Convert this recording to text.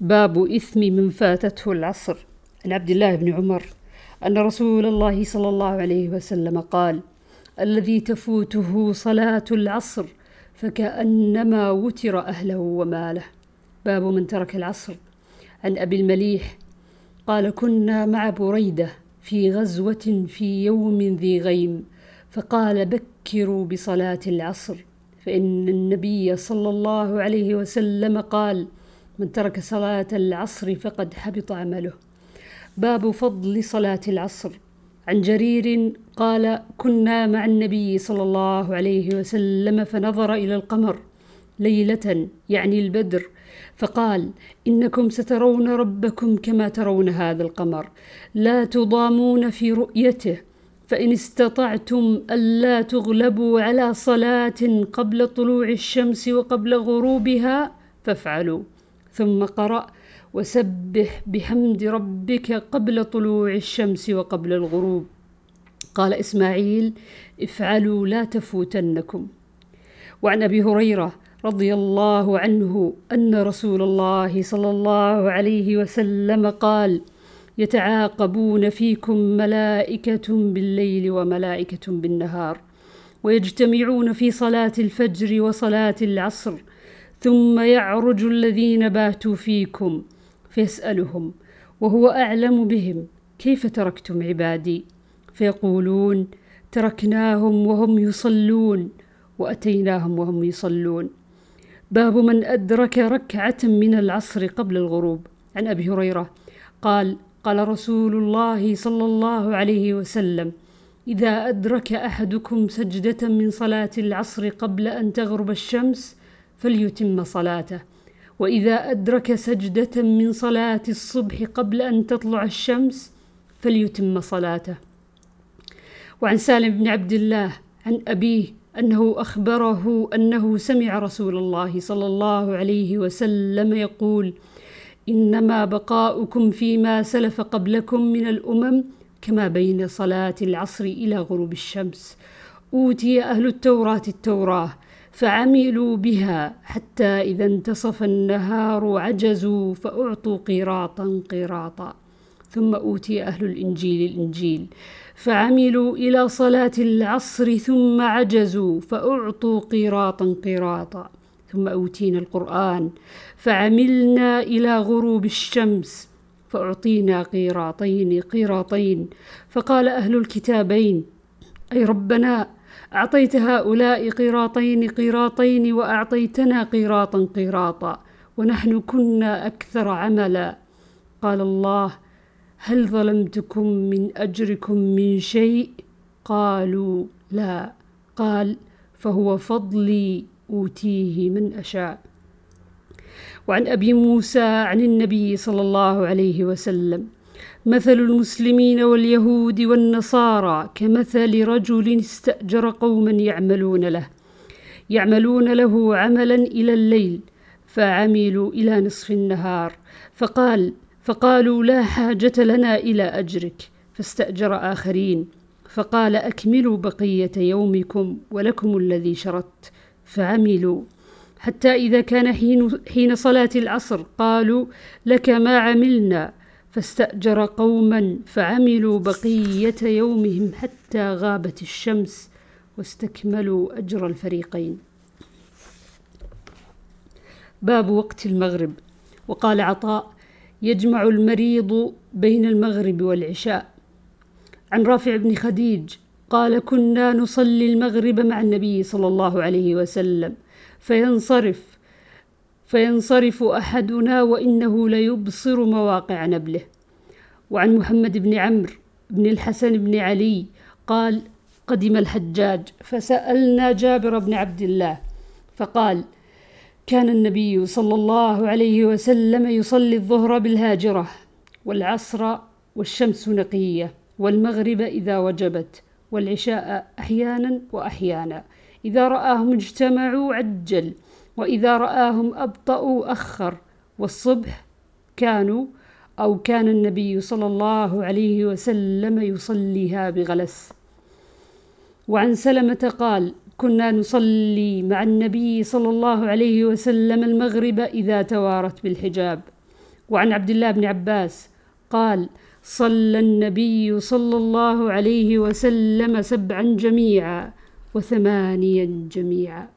باب إثم من فاتته العصر. عن عبد الله بن عمر أن رسول الله صلى الله عليه وسلم قال: الذي تفوته صلاة العصر فكأنما وتر أهله وماله. باب من ترك العصر. عن أبي المليح قال: كنا مع بريدة في غزوة في يوم ذي غيم فقال: بكروا بصلاة العصر. فإن النبي صلى الله عليه وسلم قال: من ترك صلاة العصر فقد حبط عمله. باب فضل صلاة العصر. عن جرير قال كنا مع النبي صلى الله عليه وسلم فنظر إلى القمر ليلة يعني البدر فقال إنكم سترون ربكم كما ترون هذا القمر. لا تضامون في رؤيته فإن استطعتم ألا تغلبوا على صلاة قبل طلوع الشمس وقبل غروبها فافعلوا. ثم قرأ وسبح بحمد ربك قبل طلوع الشمس وقبل الغروب. قال إسماعيل افعلوا لا تفوتنكم. وعن أبي هريرة رضي الله عنه أن رسول الله صلى الله عليه وسلم قال يتعاقبون فيكم ملائكة بالليل وملائكة بالنهار ويجتمعون في صلاة الفجر وصلاة العصر ثم يعرج الذين باتوا فيكم فيسألهم وهو أعلم بهم كيف تركتم عبادي؟ فيقولون تركناهم وهم يصلون وأتيناهم وهم يصلون. باب من أدرك ركعة من العصر قبل الغروب. عن أبي هريرة قال قال رسول الله صلى الله عليه وسلم إذا أدرك أحدكم سجدة من صلاة العصر قبل أن تغرب الشمس فليتم صلاته. وإذا أدرك سجدة من صلاة الصبح قبل أن تطلع الشمس فليتم صلاته. وعن سالم بن عبد الله عن أبيه أنه أخبره أنه سمع رسول الله صلى الله عليه وسلم يقول إنما بقاؤكم فيما سلف قبلكم من الأمم كما بين صلاة العصر إلى غروب الشمس. أوتي أهل التوراة التوراة فعملوا بها حتى إذا انتصف النهار عجزوا فأعطوا قيراطا قيراطا ثم أوتي أهل الإنجيل الإنجيل. فعملوا إلى صلاة العصر ثم عجزوا فأعطوا قيراطا قيراطا ثم أوتينا القرآن. فعملنا إلى غروب الشمس فأعطينا قيراطين قيراطين فقال أهل الكتابين أي ربنا أعطيت هؤلاء قيراطين قيراطين وأعطيتنا قيراطا قيراطا ونحن كنا أكثر عملا. قال الله هل ظلمتكم من أجركم من شيء؟ قالوا لا. قال فهو فضلي أوتيه من أشاء. وعن أبي موسى عن النبي صلى الله عليه وسلم مثل المسلمين واليهود والنصارى كمثل رجل استأجر قوما يعملون له يعملون له عملا إلى الليل فعملوا إلى نصف النهار فقال فقالوا لا حاجة لنا إلى أجرك فاستأجر آخرين فقال أكملوا بقية يومكم ولكم الذي شردت فعملوا. حتى إذا كان حين, حين صلاة العصر قالوا لك ما عملنا فاستأجر قوما فعملوا بقية يومهم حتى غابت الشمس واستكملوا أجر الفريقين. باب وقت المغرب. وقال عطاء يجمع المريض بين المغرب والعشاء. عن رافع بن خديج قال كنا نصلي المغرب مع النبي صلى الله عليه وسلم فينصرف فينصرف أحدنا وإنه ليبصر مواقع نبله. وعن محمد بن عمرو بن الحسن بن علي قال قدم الحجاج فسألنا جابر بن عبد الله فقال كان النبي صلى الله عليه وسلم يصلي الظهر بالهاجرة والعصر والشمس نقية والمغرب إذا وجبت والعشاء أحيانا وأحيانا إذا رآهم اجتمعوا عجل وإذا رآهم أبطأوا أخر والصبح كانوا أو كان النبي صلى الله عليه وسلم يصليها بغلس. وعن سلمة قال كنا نصلي مع النبي صلى الله عليه وسلم المغرب إذا توارت بالحجاب. وعن عبد الله بن عباس قال صلى النبي صلى الله عليه وسلم سبعا جميعا وثمانيا جميعا.